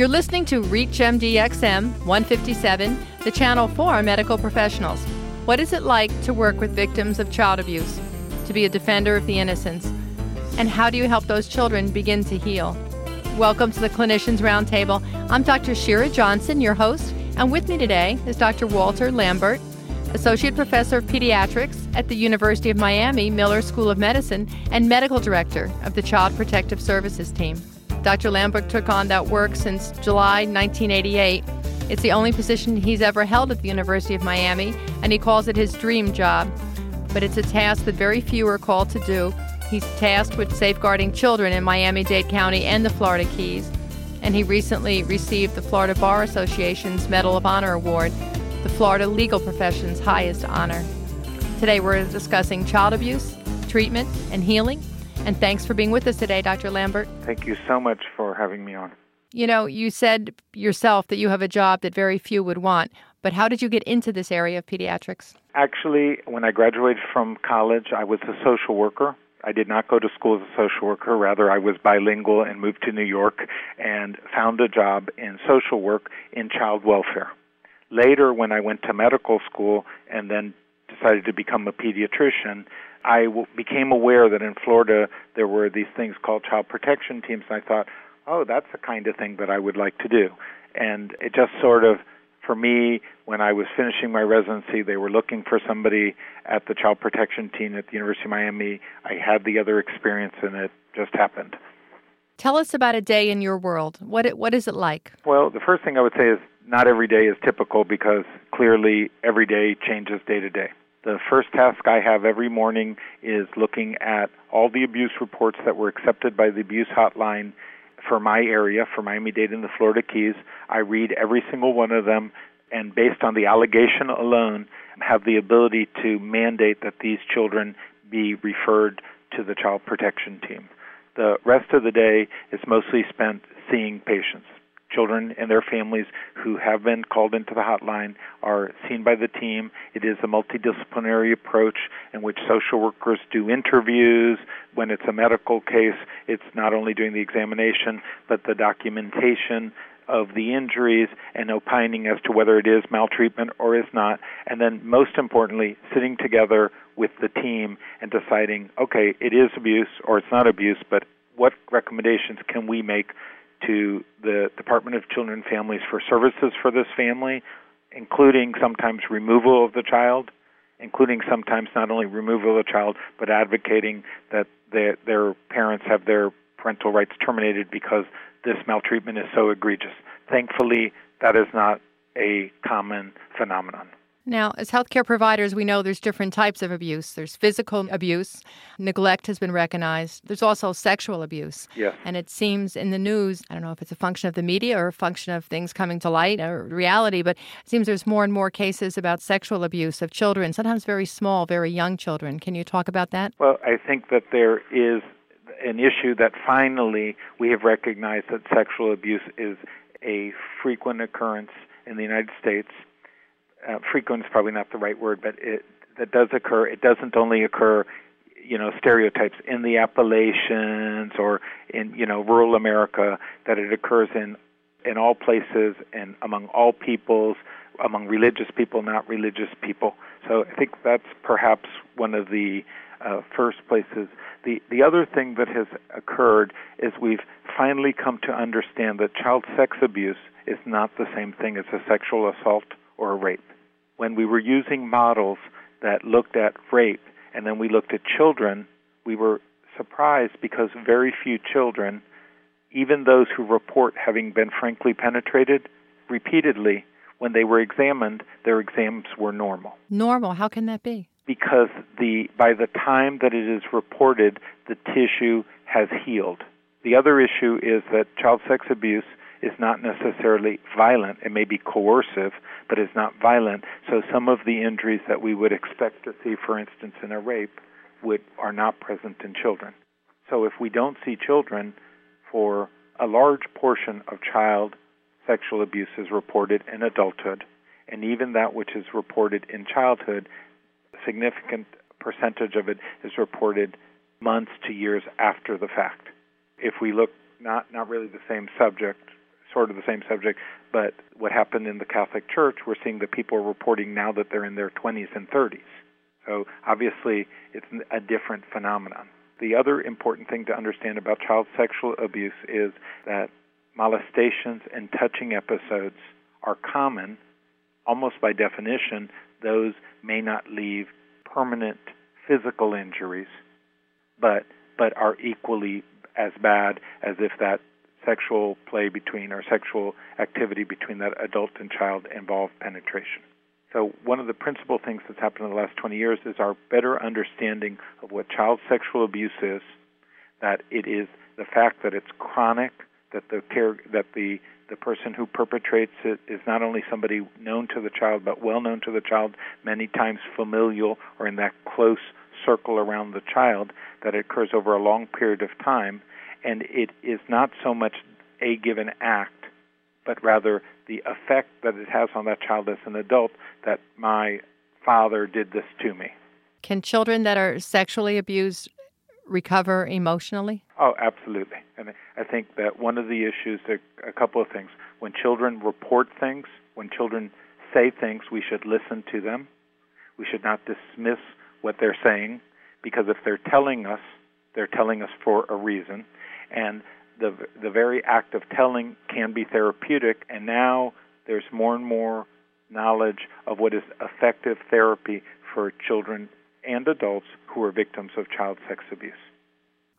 You're listening to ReachMD XM 157, the channel for medical professionals. What is it like to work with victims of child abuse, to be a defender of the innocents? And how do you help those children begin to heal? Welcome to the Clinicians Roundtable. I'm Dr. Shira Johnson, your host, and with me today is Dr. Walter Lambert, Associate Professor of Pediatrics at the University of Miami Miller School of Medicine and Medical Director of the Child Protective Services Team. Dr. Lambert took on that work since July 1988. It's the only position he's ever held at the University of Miami, and he calls it his dream job. But it's a task that very few are called to do. He's tasked with safeguarding children in Miami Dade County and the Florida Keys, and he recently received the Florida Bar Association's Medal of Honor Award, the Florida legal profession's highest honor. Today we're discussing child abuse, treatment, and healing and thanks for being with us today, Dr. Lambert. Thank you so much for having me on. You know, you said yourself that you have a job that very few would want, but how did you get into this area of pediatrics? Actually, when I graduated from college, I was a social worker. I did not go to school as a social worker. Rather, I was bilingual and moved to New York and found a job in social work in child welfare. Later, when I went to medical school and then decided to become a pediatrician, I w- became aware that in Florida there were these things called child protection teams, and I thought, oh, that's the kind of thing that I would like to do. And it just sort of, for me, when I was finishing my residency, they were looking for somebody at the child protection team at the University of Miami. I had the other experience, and it just happened. Tell us about a day in your world. What it, what is it like? Well, the first thing I would say is not every day is typical because clearly every day changes day to day. The first task I have every morning is looking at all the abuse reports that were accepted by the abuse hotline for my area, for Miami Dade and the Florida Keys. I read every single one of them, and based on the allegation alone, have the ability to mandate that these children be referred to the child protection team. The rest of the day is mostly spent seeing patients, children and their families who have been called into the hotline are seen by the team. It is a multidisciplinary approach in which social workers do interviews. When it's a medical case, it's not only doing the examination, but the documentation of the injuries and opining as to whether it is maltreatment or is not. And then, most importantly, sitting together with the team and deciding, okay, it is abuse or it's not abuse, but what recommendations can we make to the Department of Children and Families for services for this family, including sometimes removal of the child, including sometimes not only removal of the child, but advocating that their, their parents have their parental rights terminated because this maltreatment is so egregious. Thankfully, that is not a common phenomenon. Now, as healthcare providers, we know there's different types of abuse. There's physical abuse, neglect has been recognized. There's also sexual abuse. Yes. And it seems in the news, I don't know if it's a function of the media or a function of things coming to light or reality, but it seems there's more and more cases about sexual abuse of children, sometimes very small, very young children. Can you talk about that? Well, I think that there is an issue that finally we have recognized that sexual abuse is a frequent occurrence in the United States uh, frequent is probably not the right word, but it that does occur. It doesn't only occur, you know, stereotypes in the Appalachians or in you know rural America. That it occurs in in all places and among all peoples, among religious people, not religious people. So I think that's perhaps one of the uh, first places. The the other thing that has occurred is we've finally come to understand that child sex abuse is not the same thing as a sexual assault or rape. When we were using models that looked at rape and then we looked at children, we were surprised because very few children, even those who report having been frankly penetrated repeatedly, when they were examined, their exams were normal. Normal? How can that be? Because the by the time that it is reported, the tissue has healed. The other issue is that child sex abuse is not necessarily violent. It may be coercive, but it's not violent. So some of the injuries that we would expect to see, for instance, in a rape, would are not present in children. So if we don't see children, for a large portion of child sexual abuse is reported in adulthood, and even that which is reported in childhood, a significant percentage of it is reported months to years after the fact. If we look not not really the same subject sort of the same subject, but what happened in the Catholic Church, we're seeing that people are reporting now that they're in their 20s and 30s. So obviously, it's a different phenomenon. The other important thing to understand about child sexual abuse is that molestations and touching episodes are common. Almost by definition, those may not leave permanent physical injuries, but but are equally as bad as if that sexual play between or sexual activity between that adult and child involved penetration. So, one of the principal things that's happened in the last 20 years is our better understanding of what child sexual abuse is, that it is the fact that it's chronic, that the care that the the person who perpetrates it is not only somebody known to the child but well known to the child, many times familial or in that close circle around the child, that occurs over a long period of time, and it is not so much a given act, but rather the effect that it has on that child as an adult that my father did this to me. Can children that are sexually abused recover emotionally? Oh, absolutely. And I think that one of the issues, a couple of things. When children report things, when children say things, we should listen to them. We should not dismiss what they're saying because if they're telling us, they're telling us for a reason. And the the very act of telling can be therapeutic and now there's more and more knowledge of what is effective therapy for children and adults who are victims of child sex abuse.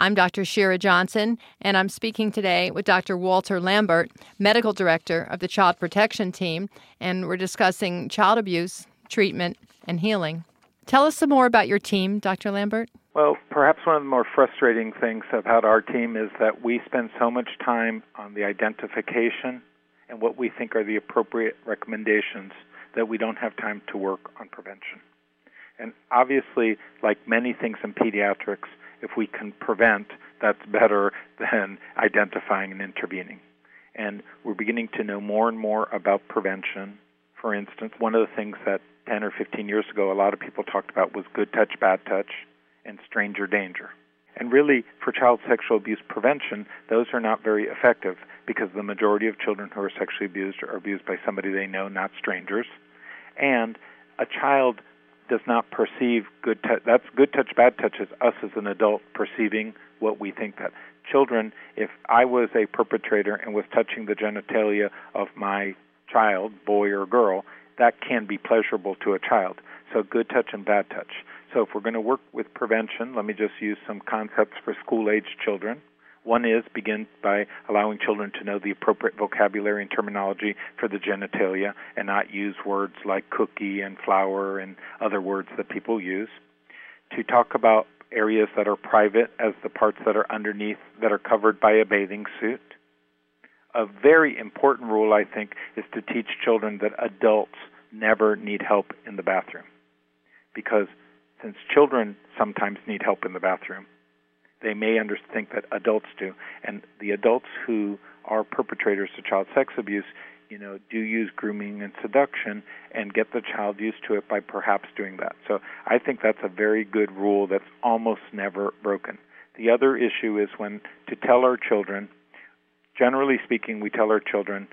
I'm Dr. Shira Johnson, and I'm speaking today with Dr. Walter Lambert, Medical Director of the Child Protection Team, and we're discussing child abuse, treatment, and healing. Tell us some more about your team, Dr. Lambert. Well, perhaps one of the more frustrating things about our team is that we spend so much time on the identification and what we think are the appropriate recommendations that we don't have time to work on prevention. And obviously, like many things in pediatrics, if we can prevent, that's better than identifying and intervening. And we're beginning to know more and more about prevention. For instance, one of the things that 10 or 15 years ago a lot of people talked about was good touch, bad touch, and stranger danger. And really, for child sexual abuse prevention, those are not very effective because the majority of children who are sexually abused are abused by somebody they know, not strangers. And a child does not perceive good touch. That's good touch, bad touch is us as an adult perceiving what we think that. Children, if I was a perpetrator and was touching the genitalia of my child, boy or girl, that can be pleasurable to a child. So good touch and bad touch. So if we're going to work with prevention, let me just use some concepts for school age children. One is begin by allowing children to know the appropriate vocabulary and terminology for the genitalia and not use words like cookie and flower and other words that people use. To talk about areas that are private as the parts that are underneath that are covered by a bathing suit. A very important rule, I think, is to teach children that adults never need help in the bathroom. Because since children sometimes need help in the bathroom, they may under, think that adults do. And the adults who are perpetrators of child sex abuse, you know, do use grooming and seduction and get the child used to it by perhaps doing that. So I think that's a very good rule that's almost never broken. The other issue is when to tell our children, generally speaking, we tell our children,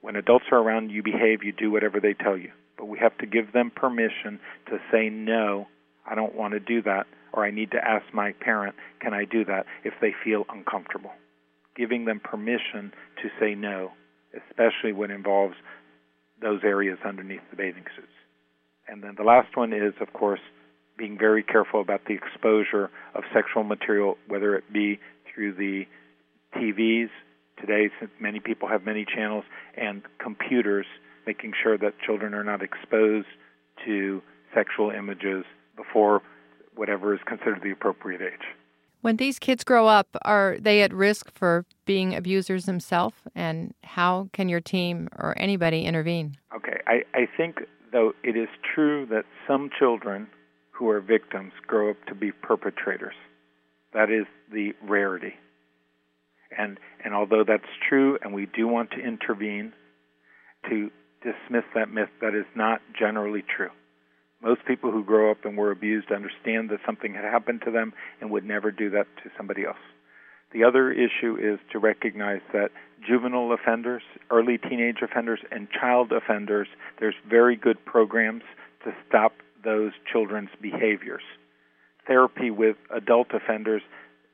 when adults are around, you behave, you do whatever they tell you. But we have to give them permission to say, no, I don't want to do that or I need to ask my parent, can I do that if they feel uncomfortable? Giving them permission to say no, especially when it involves those areas underneath the bathing suits. And then the last one is, of course, being very careful about the exposure of sexual material, whether it be through the TVs today, since many people have many channels, and computers, making sure that children are not exposed to sexual images before whatever is considered the appropriate age. When these kids grow up, are they at risk for being abusers themselves? And how can your team or anybody intervene? Okay, I, I think, though, it is true that some children who are victims grow up to be perpetrators. That is the rarity. And, and although that's true, and we do want to intervene, to dismiss that myth, that is not generally true. Most people who grow up and were abused understand that something had happened to them and would never do that to somebody else. The other issue is to recognize that juvenile offenders, early teenage offenders, and child offenders, there's very good programs to stop those children's behaviors. Therapy with adult offenders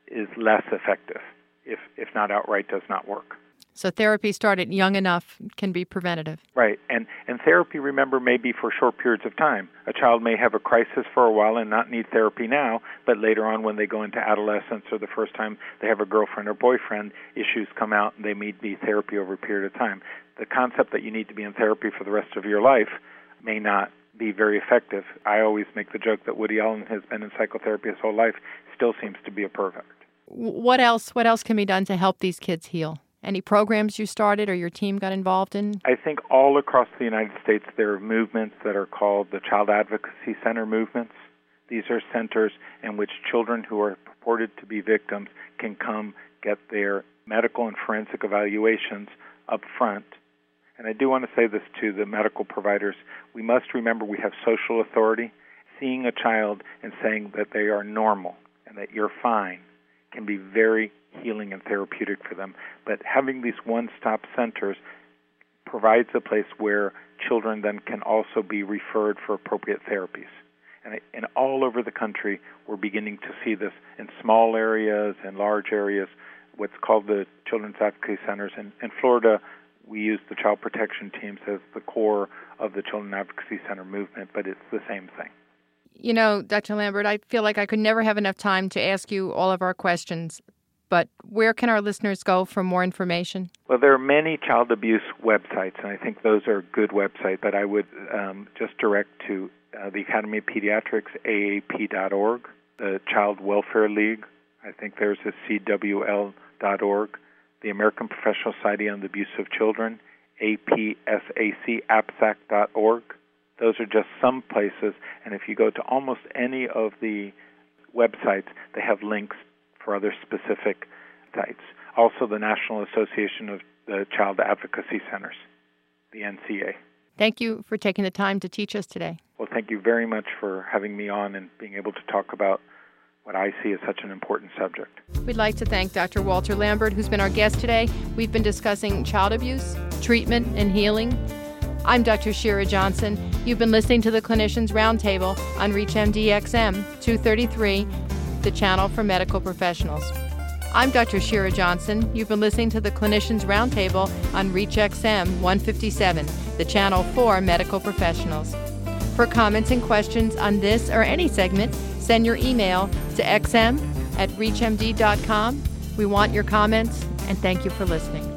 is less effective, if, if not outright does not work. So therapy started young enough can be preventative. Right. And and therapy remember may be for short periods of time. A child may have a crisis for a while and not need therapy now, but later on when they go into adolescence or the first time they have a girlfriend or boyfriend, issues come out and they need be therapy over a period of time. The concept that you need to be in therapy for the rest of your life may not be very effective. I always make the joke that Woody Allen has been in psychotherapy his whole life, still seems to be a pervert. What else what else can be done to help these kids heal? Any programs you started or your team got involved in? I think all across the United States there are movements that are called the Child Advocacy Center movements. These are centers in which children who are purported to be victims can come get their medical and forensic evaluations up front. And I do want to say this to the medical providers. We must remember we have social authority. Seeing a child and saying that they are normal and that you're fine can be very healing and therapeutic for them. But having these one stop centers provides a place where children then can also be referred for appropriate therapies. And, and all over the country, we're beginning to see this in small areas and large areas, what's called the Children's Advocacy Centers. In, in Florida, we use the child protection teams as the core of the Children's Advocacy Center movement, but it's the same thing. You know, Dr. Lambert, I feel like I could never have enough time to ask you all of our questions but where can our listeners go for more information? Well, there are many child abuse websites, and I think those are good websites, but I would um, just direct to uh, the Academy of Pediatrics, AAP.org, the Child Welfare League, I think there's a CWL.org, the American Professional Society on the Abuse of Children, APSAC, APSAC.org. Those are just some places, and if you go to almost any of the websites, they have links for other specific sites. Also, the National Association of the Child Advocacy Centers, the NCA. Thank you for taking the time to teach us today. Well, thank you very much for having me on and being able to talk about what I see as such an important subject. We'd like to thank Dr. Walter Lambert, who's been our guest today. We've been discussing child abuse, treatment, and healing. I'm Dr. Shira Johnson. You've been listening to the Clinicians Roundtable on ReachMD XM 233 the channel for medical professionals. I'm Dr. Shira Johnson. You've been listening to the Clinicians Roundtable on ReachXM 157, the channel for medical professionals. For comments and questions on this or any segment, send your email to xm at reachmd.com. We want your comments and thank you for listening.